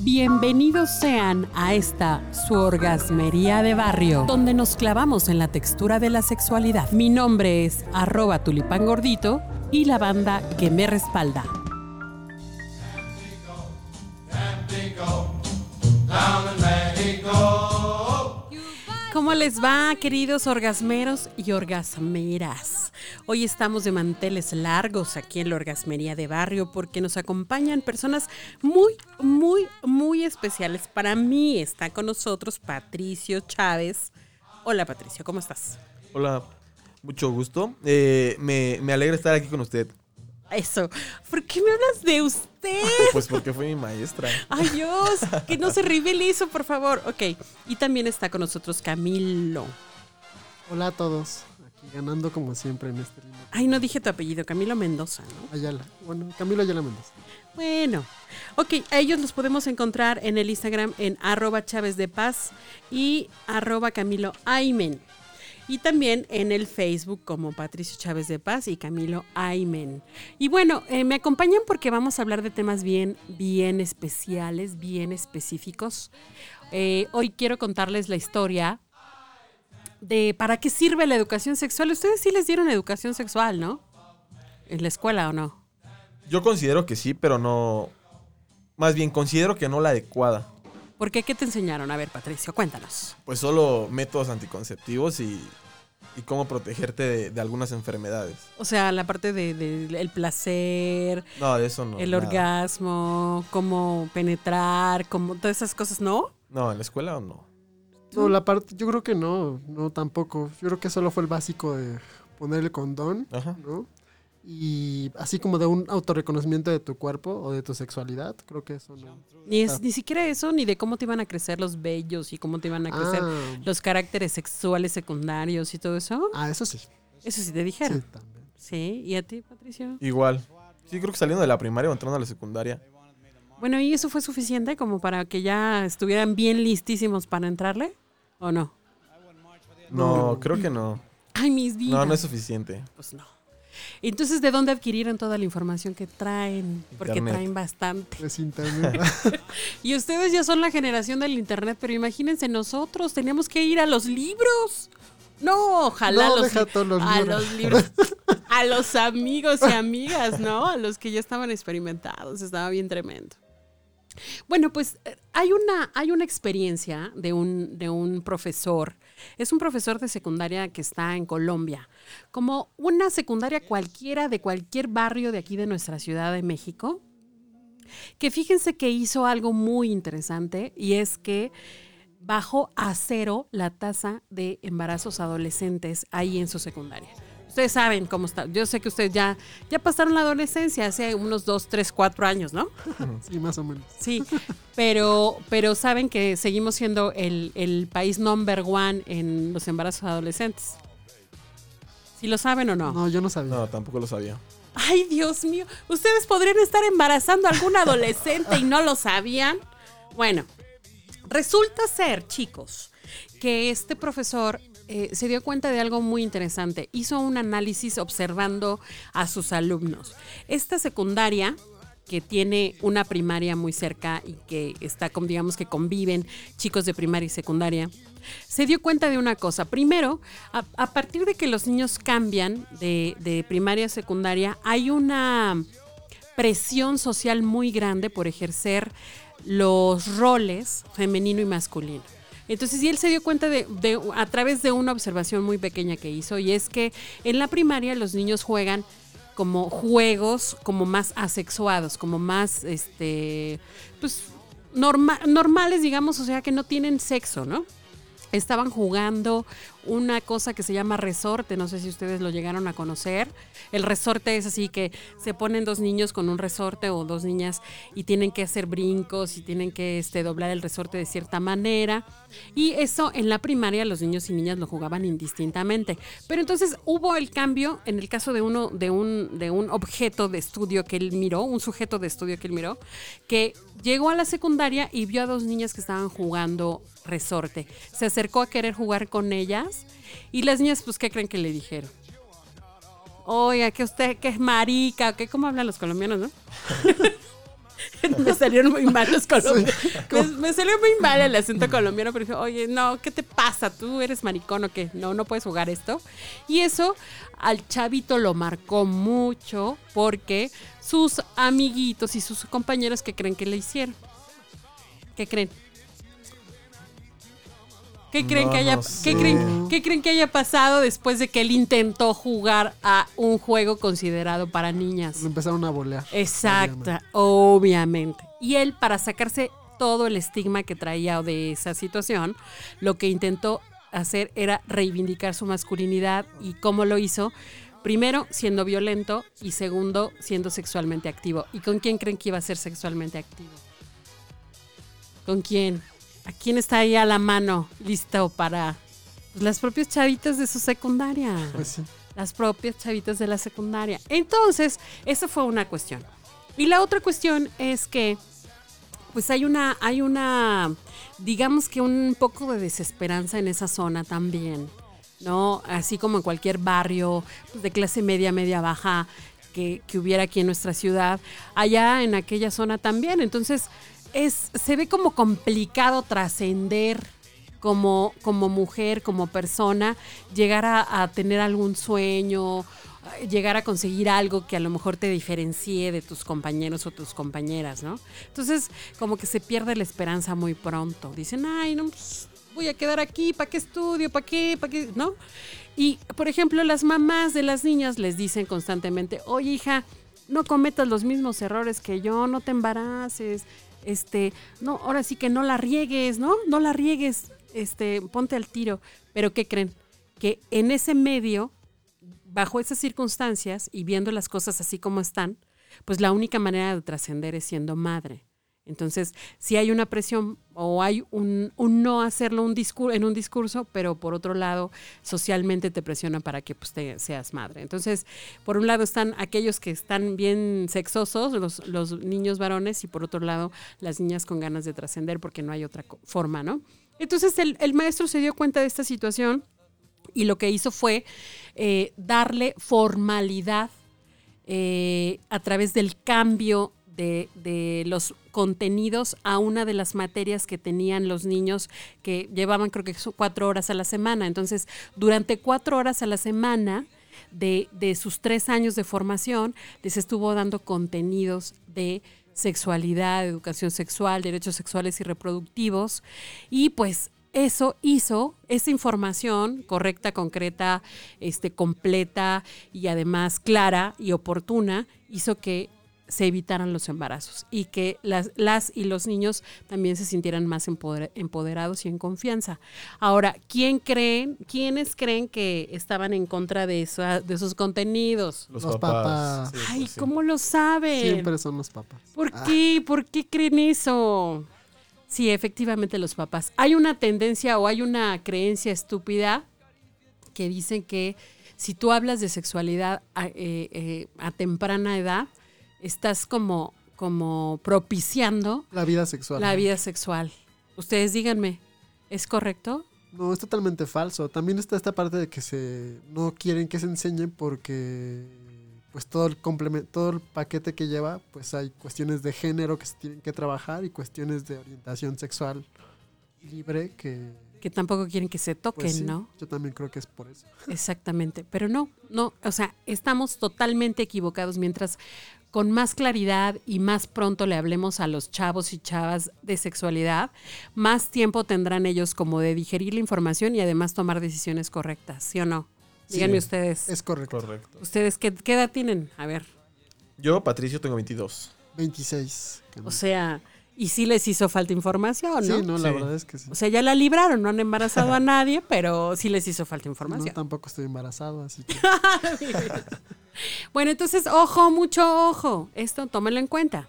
Bienvenidos sean a esta su orgasmería de barrio, donde nos clavamos en la textura de la sexualidad. Mi nombre es arroba tulipán gordito y la banda que me respalda. ¿Cómo les va, queridos orgasmeros y orgasmeras? Hoy estamos de manteles largos aquí en la Orgasmería de Barrio porque nos acompañan personas muy, muy, muy especiales. Para mí está con nosotros Patricio Chávez. Hola Patricio, ¿cómo estás? Hola, mucho gusto. Eh, me, me alegra estar aquí con usted. Eso. ¿Por qué me hablas de usted? Pues porque fue mi maestra. Ay Dios, que no se revele eso, por favor. Ok, y también está con nosotros Camilo. Hola a todos. Aquí ganando como siempre en este lindo. Ay, no dije tu apellido, Camilo Mendoza, ¿no? Ayala. Bueno, Camilo Ayala Mendoza. Bueno, ok, a ellos los podemos encontrar en el Instagram en arroba Chávez de Paz y arroba Camilo Aymen. Y también en el Facebook como Patricio Chávez de Paz y Camilo Aymen. Y bueno, eh, me acompañan porque vamos a hablar de temas bien, bien especiales, bien específicos. Eh, hoy quiero contarles la historia de para qué sirve la educación sexual. Ustedes sí les dieron educación sexual, ¿no? ¿En la escuela o no? Yo considero que sí, pero no. Más bien, considero que no la adecuada. ¿Por qué? ¿Qué te enseñaron? A ver, Patricio, cuéntanos. Pues solo métodos anticonceptivos y, y cómo protegerte de, de algunas enfermedades. O sea, la parte del de, el placer, No, de eso no. el nada. orgasmo, cómo penetrar, cómo todas esas cosas, ¿no? No, en la escuela o no. No, la parte, yo creo que no, no tampoco. Yo creo que solo fue el básico de poner el condón, Ajá. ¿no? Y así como de un autorreconocimiento de tu cuerpo o de tu sexualidad, creo que eso no. Ni, es, Ah. ni siquiera eso, ni de cómo te iban a crecer los vellos y cómo te iban a crecer Ah, los caracteres sexuales secundarios y todo eso. ah, eso sí. Eso sí te Sí, dijeron. también. Sí. ¿Y a ti, Patricio? Igual. Sí, creo que saliendo de la primaria o entrando a la secundaria. Bueno, ¿y eso fue suficiente como para que ya estuvieran bien listísimos para entrarle? ¿O no? No, creo que no. Ay, mis vidas. No, no es suficiente. Pues no. Entonces, ¿de dónde adquirieron toda la información que traen? Porque Internet. traen bastante. Internet. Y ustedes ya son la generación del internet, pero imagínense nosotros, teníamos que ir a los libros. No, ojalá no, los, deja todos los a libros. los libros, a los amigos y amigas, ¿no? A los que ya estaban experimentados, estaba bien tremendo. Bueno, pues eh, hay una, hay una experiencia de un, de un profesor, es un profesor de secundaria que está en Colombia, como una secundaria cualquiera de cualquier barrio de aquí de nuestra Ciudad de México, que fíjense que hizo algo muy interesante y es que bajó a cero la tasa de embarazos adolescentes ahí en su secundaria. Ustedes saben cómo está. Yo sé que ustedes ya, ya pasaron la adolescencia hace unos dos, tres, cuatro años, ¿no? Sí, más o menos. Sí, pero, pero saben que seguimos siendo el, el país number one en los embarazos adolescentes. ¿Sí lo saben o no? No, yo no sabía. No, tampoco lo sabía. Ay, Dios mío. ¿Ustedes podrían estar embarazando a algún adolescente y no lo sabían? Bueno, resulta ser, chicos, que este profesor eh, se dio cuenta de algo muy interesante. Hizo un análisis observando a sus alumnos. Esta secundaria que tiene una primaria muy cerca y que está, con, digamos que conviven chicos de primaria y secundaria, se dio cuenta de una cosa. Primero, a, a partir de que los niños cambian de, de primaria a secundaria, hay una presión social muy grande por ejercer los roles femenino y masculino. Entonces, y él se dio cuenta de, de- a través de una observación muy pequeña que hizo, y es que en la primaria los niños juegan como juegos como más asexuados, como más, este, pues, norma- normales, digamos, o sea, que no tienen sexo, ¿no? Estaban jugando una cosa que se llama resorte, no sé si ustedes lo llegaron a conocer. El resorte es así que se ponen dos niños con un resorte o dos niñas y tienen que hacer brincos y tienen que este, doblar el resorte de cierta manera. Y eso en la primaria los niños y niñas lo jugaban indistintamente. Pero entonces hubo el cambio en el caso de uno, de un, de un objeto de estudio que él miró, un sujeto de estudio que él miró, que llegó a la secundaria y vio a dos niñas que estaban jugando resorte. Se acercó a querer jugar con ellas y las niñas, pues, ¿qué creen que le dijeron? Oiga, que usted que es marica, que cómo hablan los colombianos, ¿no? me salieron muy mal los colombianos. Me, me salió muy mal el acento colombiano, pero dije, oye, no, ¿qué te pasa? ¿Tú eres maricón o qué? No, no puedes jugar esto. Y eso al chavito lo marcó mucho porque sus amiguitos y sus compañeros que creen que le hicieron. ¿Qué creen? ¿Qué creen, No, que haya, no ¿qué, creen, qué creen que haya pasado después de que él intentó jugar a un juego considerado para niñas? Lo empezaron a bolear. Exacta, obviamente. Y él, para sacarse todo el estigma que traía de esa situación, lo que intentó hacer era reivindicar su masculinidad y cómo lo hizo. Primero, siendo violento y segundo, siendo sexualmente activo. ¿Y con quién creen que iba a ser sexualmente activo? ¿Con quién? ¿A quién está ahí a la mano, listo para pues, las propias chavitas de su secundaria? Pues sí. las propias chavitas de la secundaria. Entonces, esa fue una cuestión. Y la otra cuestión es que, pues hay una, hay una, digamos que un poco de desesperanza en esa zona también, ¿no? Así como en cualquier barrio pues, de clase media, media baja que, que hubiera aquí en nuestra ciudad, allá en aquella zona también. Entonces, es, se ve como complicado trascender como, como mujer, como persona, llegar a, tener algún sueño, llegar a conseguir algo que a lo mejor te diferencie de tus compañeros o tus compañeras, ¿no? Entonces, como que se pierde la esperanza muy pronto. Dicen, ay, no, pues, voy a quedar aquí, ¿para qué estudio? ¿Para qué? ¿Para qué? ¿No? Y, por ejemplo, las mamás de las niñas les dicen constantemente, oye, hija, no cometas los mismos errores que yo, no te embaraces, este, no, ahora sí que no la riegues, ¿no? No la riegues, este, ponte al tiro. Pero ¿qué creen? Que en ese medio, bajo esas circunstancias y viendo las cosas así como están, pues la única manera de trascender es siendo madre. Entonces, si hay una presión o hay un, no hacerlo en un discurso, pero por otro lado, socialmente te presiona para que pues, seas madre. Entonces, por un lado están aquellos que están bien sexosos, los, niños varones, y por otro lado, las niñas con ganas de trascender porque no hay otra forma, ¿no? Entonces, el, el maestro se dio cuenta de esta situación y lo que hizo fue eh, darle formalidad eh, a través del cambio de, de los contenidos a una de las materias que tenían los niños que llevaban creo que cuatro horas a la semana. Entonces, durante cuatro horas a la semana de, de sus tres años de formación, les estuvo dando contenidos de sexualidad, educación sexual, derechos sexuales y reproductivos. Y pues eso hizo, esa información correcta, concreta, este, completa y además clara y oportuna, hizo que se evitaran los embarazos y que las, las y los niños también se sintieran más empoder- empoderados y en confianza. Ahora, ¿quién creen, quiénes creen que estaban en contra de, esa- de esos contenidos? Los, Los papás. papás. Sí, Ay, sí. ¿cómo lo saben? Siempre son los papás. ¿Por Ah. qué? ¿Por qué creen eso? Sí, efectivamente los papás. Hay una tendencia o hay una creencia estúpida que dicen que si tú hablas de sexualidad a, eh, eh, a temprana edad, estás como, como propiciando La vida sexual. la vida sexual. Ustedes díganme, ¿es correcto? No, es totalmente falso. También está esta parte de que se no quieren que se enseñen porque pues todo el complemento, todo el paquete que lleva, pues hay cuestiones de género que se tienen que trabajar y cuestiones de orientación sexual libre que Que tampoco quieren que se toquen, pues sí, ¿no? yo también creo que es por eso. Exactamente, pero no, no, o sea, estamos totalmente equivocados mientras con más claridad y más pronto le hablemos a los chavos y chavas de sexualidad, más tiempo tendrán ellos como de digerir la información y además tomar decisiones correctas, ¿sí o no? Sí. Díganme ustedes. Es correcto. Correcto. ¿Ustedes qué, qué edad tienen? A ver, Yo, Patricio, tengo 22. 26. que no- o sea, y sí les hizo falta información, ¿no? Sí, no, la Sí. verdad es que sí. O sea, ya la libraron, no han embarazado a nadie, pero sí les hizo falta No, información. tampoco estoy embarazado, así que Bueno, entonces, ojo, mucho ojo. Esto tómenlo en cuenta.